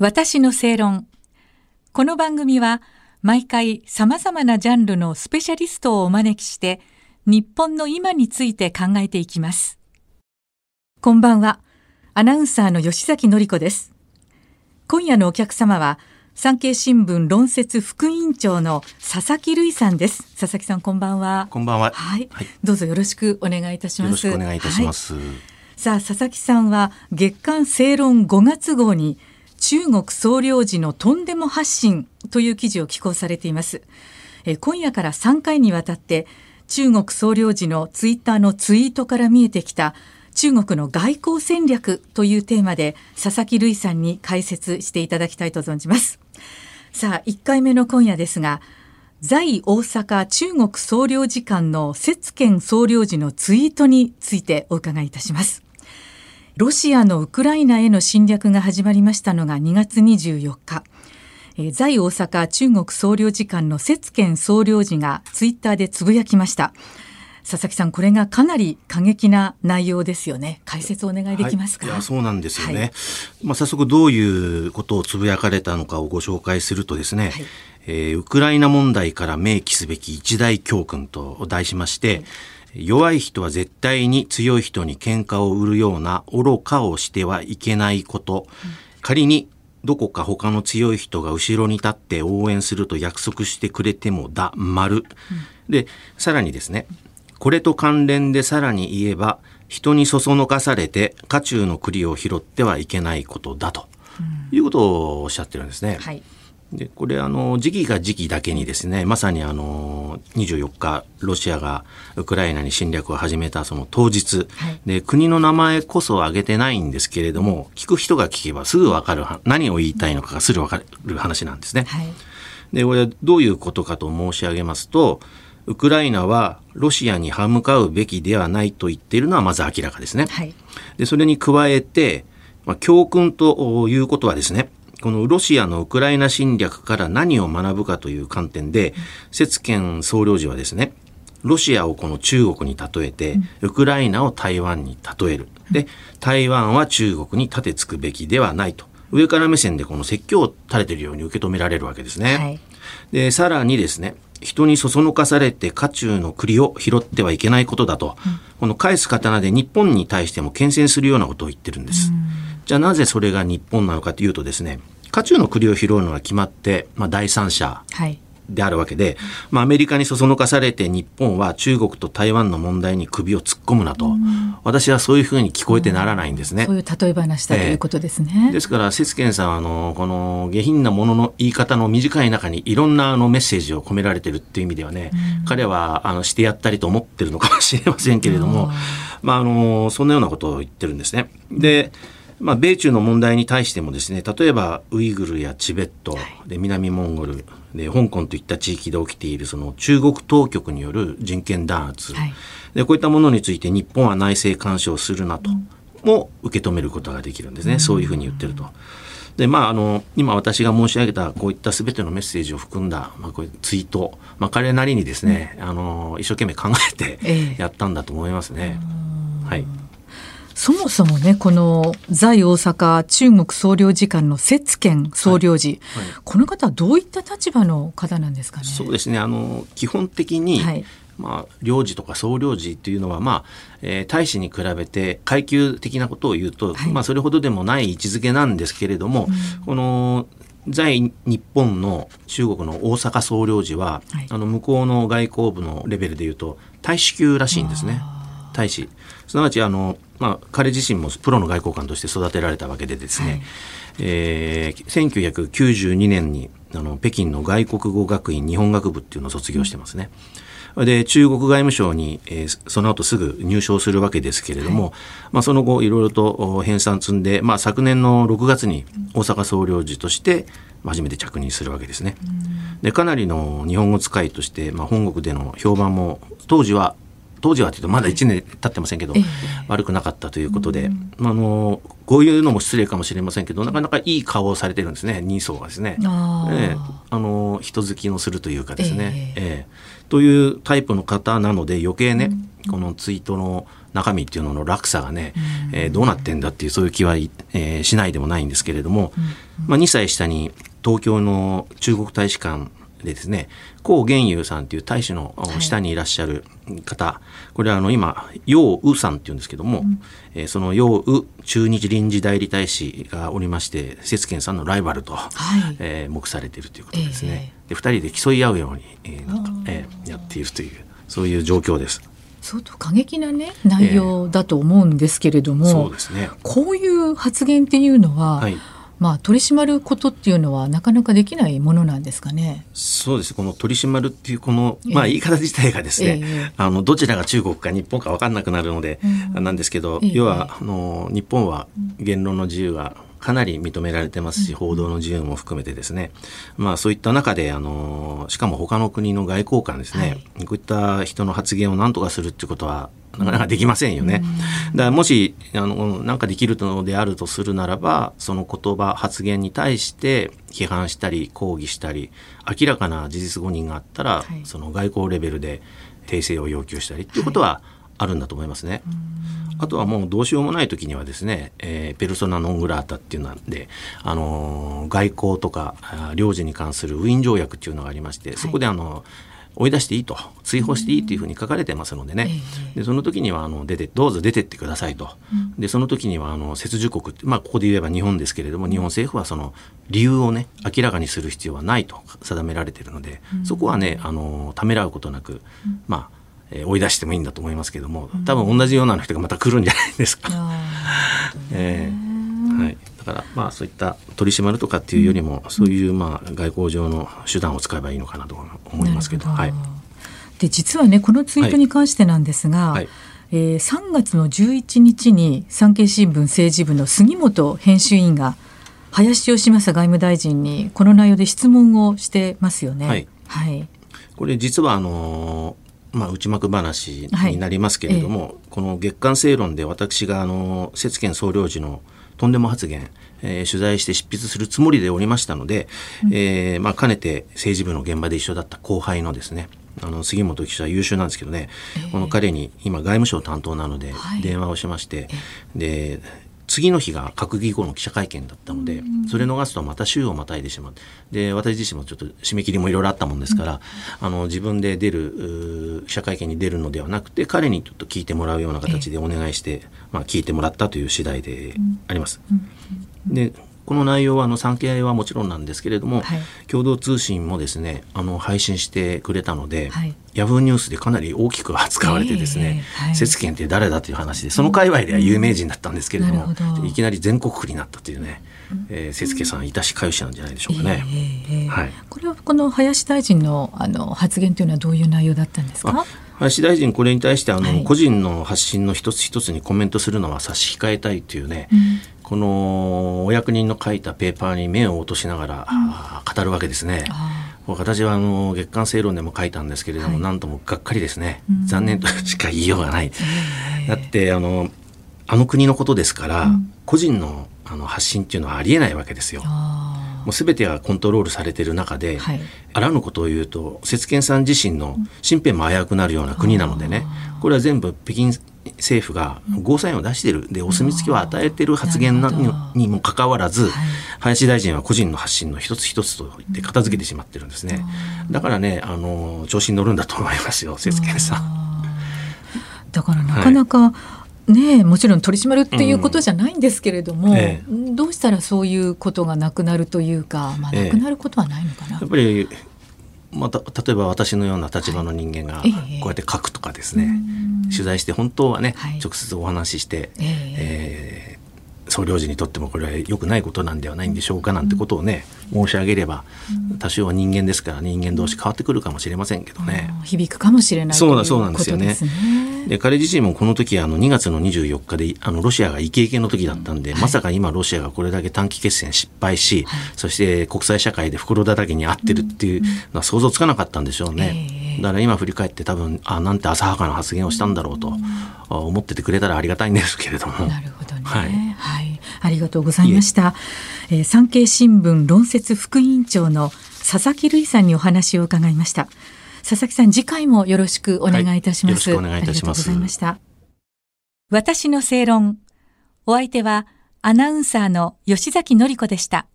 私の正論。この番組は毎回様々なジャンルのスペシャリストをお招きして日本の今について考えていきます。こんばんは。アナウンサーの吉崎紀子です。今夜のお客様は産経新聞論説副委員長の佐々木瑠さんです。佐々木さんこんばんは。こんばんは。はい、はい、どうぞよろしくお願いいたします。よろしくお願いいたします、はい、さあ佐々木さんは月刊正論5月号に中国総領事のとんでも発信という記事を寄稿されています。え今夜から3回にわたって中国総領事のツイッターのツイートから見えてきた中国の外交戦略というテーマで佐々木瑠さんに解説していただきたいと存じます。さあ、1回目の今夜ですが、在大阪中国総領事館の節賢総領事のツイートについてお伺いいたします。ロシアのウクライナへの侵略が始まりましたのが2月24日。在大阪中国総領事館の節賢総領事がツイッターでつぶやきました。佐々木さん、これがかなり過激な内容ですよね。解説お願いできますか？はい、いや、そうなんですよね。はい、まあ、早速どういうことをつぶやかれたのかをご紹介するとですね。はい、えー、ウクライナ問題から明記すべき一大教訓と題しまして。弱い人は絶対に強い人に喧嘩を売るような愚かをしてはいけないこと、うん、仮にどこか他の強い人が後ろに立って応援すると約束してくれてもだ、丸。うん、で、さらにですね、これと関連でさらに言えば、人にそそのかされて家中の栗を拾ってはいけないことだと、いうことをおっしゃってるんですね。はいでこれあの時期が時期だけにですねまさにあの24日ロシアがウクライナに侵略を始めたその当日、はい、で国の名前こそ挙げてないんですけれども聞く人が聞けばすぐ分かる何を言いたいのかがすぐ分かる話なんですね。はい、でこれはどういうことかと申し上げますとウクライナはロシアに歯向かうべきではないと言っているのはまず明らかですね。はい、でそれに加えて、まあ、教訓ということはですねこのロシアのウクライナ侵略から何を学ぶかという観点で、節賢総領事はですね、ロシアをこの中国に例えて、ウクライナを台湾に例える。で、台湾は中国に立てつくべきではないと。上から目線でこの説教を垂れているように受け止められるわけですね。はい、で、さらにですね、人にそそのかされて家中の栗を拾ってはいけないことだと、うん、この返す刀で日本に対しても牽制するようなことを言ってるんです。じゃあなぜそれが日本なのかというとですね、渦中の栗を拾うのが決まって、まあ、第三者であるわけで、はい、まあ、アメリカにそそのかされて日本は中国と台湾の問題に首を突っ込むなと、私はそういうふうに聞こえてならないんですね。そういう例え話だということですね。えー、ですから、節賢さんはあのこの下品なものの言い方の短い中にいろんなあのメッセージを込められてるっていう意味ではね、彼はあのしてやったりと思ってるのかもしれませんけれども、まあ、あのそんなようなことを言ってるんですね。で、まあ、米中の問題に対してもですね例えばウイグルやチベットで南モンゴルで香港といった地域で起きているその中国当局による人権弾圧、はい、でこういったものについて日本は内政干渉するなと、も受け止めることができるんですね、うん、そういうふうに言ってると。でまあ、あの今私が申し上げたこういったすべてのメッセージを含んだ、まあ、こうツイート、まあ、彼なりにですね、うん、あの一生懸命考えてやったんだと思いますね。えー、はいそもそもね、この在大阪中国総領事館の節賢総領事、はい。はい、この方はどういった立場の方なんですかね？そうですね。あの基本的に、はい、まあ、領事とか総領事というのは、まあえー、大使に比べて階級的なことを言うと、まあ、それほどでもない位置づけなんですけれども、うん、この在日本の中国の大阪総領事は、あの向こうの外交部のレベルでいうと大使級らしいんですね。大使。すなわちあの、まあ、彼自身もプロの外交官として育てられたわけでですね、はい、えー、1992年にあの北京の外国語学院日本学部っていうのを卒業してますね。で中国外務省に、えー、その後すぐ入省するわけですけれども、はい、まあ、その後いろいろと編纂積んで、まあ、昨年の6月に大阪総領事として初めて着任するわけですね。でかなりの日本語使いとして、まあ、本国での評判も当時は当時はというとまだ1年経ってませんけど、えー、悪くなかったということで、うん、あのこういうのも失礼かもしれませんけどなかなかいい顔をされてるんですね人相がですね、あえー、あの人好きのするというかですね、えー、えー、というタイプの方なので余計ね、うん、このツイートの中身っていうのの落差がね、えー、どうなってんだっていうそういう気は、えー、しないでもないんですけれども、まあ、2歳下に東京の中国大使館でですね。高玄友さんという大使の下にいらっしゃる方、はい、これはあの今楊宇さんっていうんですけども、うん、えー、その楊宇駐日臨時代理大使がおりまして節賢さんのライバルと、はい、えー、目されているということですね。えー、で2人で競い合うように、えーなんかえー、やっているというそういう状況です。相当過激なね内容だと思うんですけれども、えー、そうですね、こういう発言っていうのは、はいまあ、取り締まることっていうのはなかなかできないものなんですかね。そうですこの取り締まるっていうこの、まあ、言い方自体がですね、えー、あのどちらが中国か日本か分かんなくなるので、うん、なんですけど、えー、要はあの日本は言論の自由がかなり認められてますし、報道の自由も含めてですね、まあそういった中で、あの、しかも他の国の外交官ですね、はい、こういった人の発言を何とかするっていうことは、なかなかできませんよね。だからもし、あの、なんかできるのであるとするならば、その言葉、発言に対して批判したり、抗議したり、明らかな事実誤認があったら、はい、その外交レベルで訂正を要求したりっていうことはあるんだと思いますね。あとはもうどうしようもない時にはですね、えー、ペルソナ・ノン・グラータっていうので、あのー、外交とか領事に関するウィーン条約っていうのがありまして、そこであの追い出していいと追放していいというふうに書かれてますのでね、でその時にはあの出てどうぞ出てってくださいと、でその時にはあの接受国まあ、ここで言えば日本ですけれども日本政府はその理由をね明らかにする必要はないと定められているので、そこはねあのためらうことなく、まあえー、追い出してもいいんだと思いますけども多分同じような人がまた来るんじゃないですか。えー、はい、だからまあそういった取り締まるとかっていうよりも、そういうまあ外交上の手段を使えばいいのかなと思いますけど。ど。はい、で実はねこのツイートに関してなんですが、はい、えー、3月の11日に産経新聞政治部の杉本編集員が林芳正外務大臣にこの内容で質問をしてますよね。はい、はい、これ実はあのまあ、内幕話になりますけれども、はいえ。この月刊正論で私があの節賢総領事のとんでも発言、えー、取材して執筆するつもりでおりましたので、うん、えー、まあ、かねて政治部の現場で一緒だった後輩のですねあの杉本記者優秀なんですけどね、えー、この彼に今外務省担当なので電話をしまして、はい、で次の日が閣議後の記者会見だったので、それ逃すとまた週をまたいでしまう。で、私自身もちょっと締め切りもいろいろあったもんですから、あの、自分で出る、記者会見に出るのではなくて、彼にちょっと聞いてもらうような形でお願いして、まあ、聞いてもらったという次第であります。で、この内容はあの産経はもちろんなんですけれども、はい、共同通信もですねあの配信してくれたので、はい、ヤフーニュースでかなり大きく扱われてですね、節権って誰だという話でその界隈では有名人だったんですけれども、うん、いきなり全国区になったというね、えー、節家さんいたしかゆしなんじゃないでしょうかね。えー、はい、これはこの林大臣のあの発言というのはどういう内容だったんですか？林大臣これに対してあの、はい、個人の発信の一つ一つにコメントするのは差し控えたいというね、うん、このお役人の書いたペーパーに目を落としながら、うん、語るわけですね。私はあの月刊正論でも書いたんですけれども、はい、なんともがっかりですね、うん、残念としか言いようがない。だってあのあの国のことですから、個人のあの発信っていうのはありえないわけですよ。もう全てがコントロールされている中で、はい、あらぬことを言うと節賢さん自身の身辺も危うくなるような国なのでね。これは全部北京政府がゴーサインを出しているでお墨付きを与えている発言にもかかわらず、林大臣は個人の発信の一つ一つと言って片付けてしまってるんですね。だからねあの調子に乗るんだと思いますよ節賢さん。だからなかなか、はい。ねもちろん取り締まるっていうことじゃないんですけれども、うん。ええ、どうしたらそういうことがなくなるというか、まあ、なくなることはないのかな。え、やっぱりまた例えば私のような立場の人間がこうやって書くとかですね、取材して本当はね、はい、直接お話しして、えー総領事にとってもこれは良くないことなんではないんでしょうかなんてことをね申し上げれば多少は人間ですから人間同士変わってくるかもしれませんけどね。響くかもしれないそうそうなんですよね。で彼自身もこの時あの2月の24日であのロシアがイケイケの時だったんで、はい、まさか今ロシアがこれだけ短期決戦失敗し、はい、そして国際社会で袋叩きに合ってるっていうのは想像つかなかったんでしょうね。えー、だから今振り返って多分あなんて浅はかな発言をしたんだろうと思っててくれたらありがたいんですけれども。なるほどね。はい、はいありがとうございました。えー、産経新聞論説副委員長の佐々木瑠衣さんにお話を伺いました。佐々木さん、次回もよろしくお願いいたします。はい、よろしくお願いいたします。ありがとうございました。私の正論。お相手は、アナウンサーの吉崎のり子でした。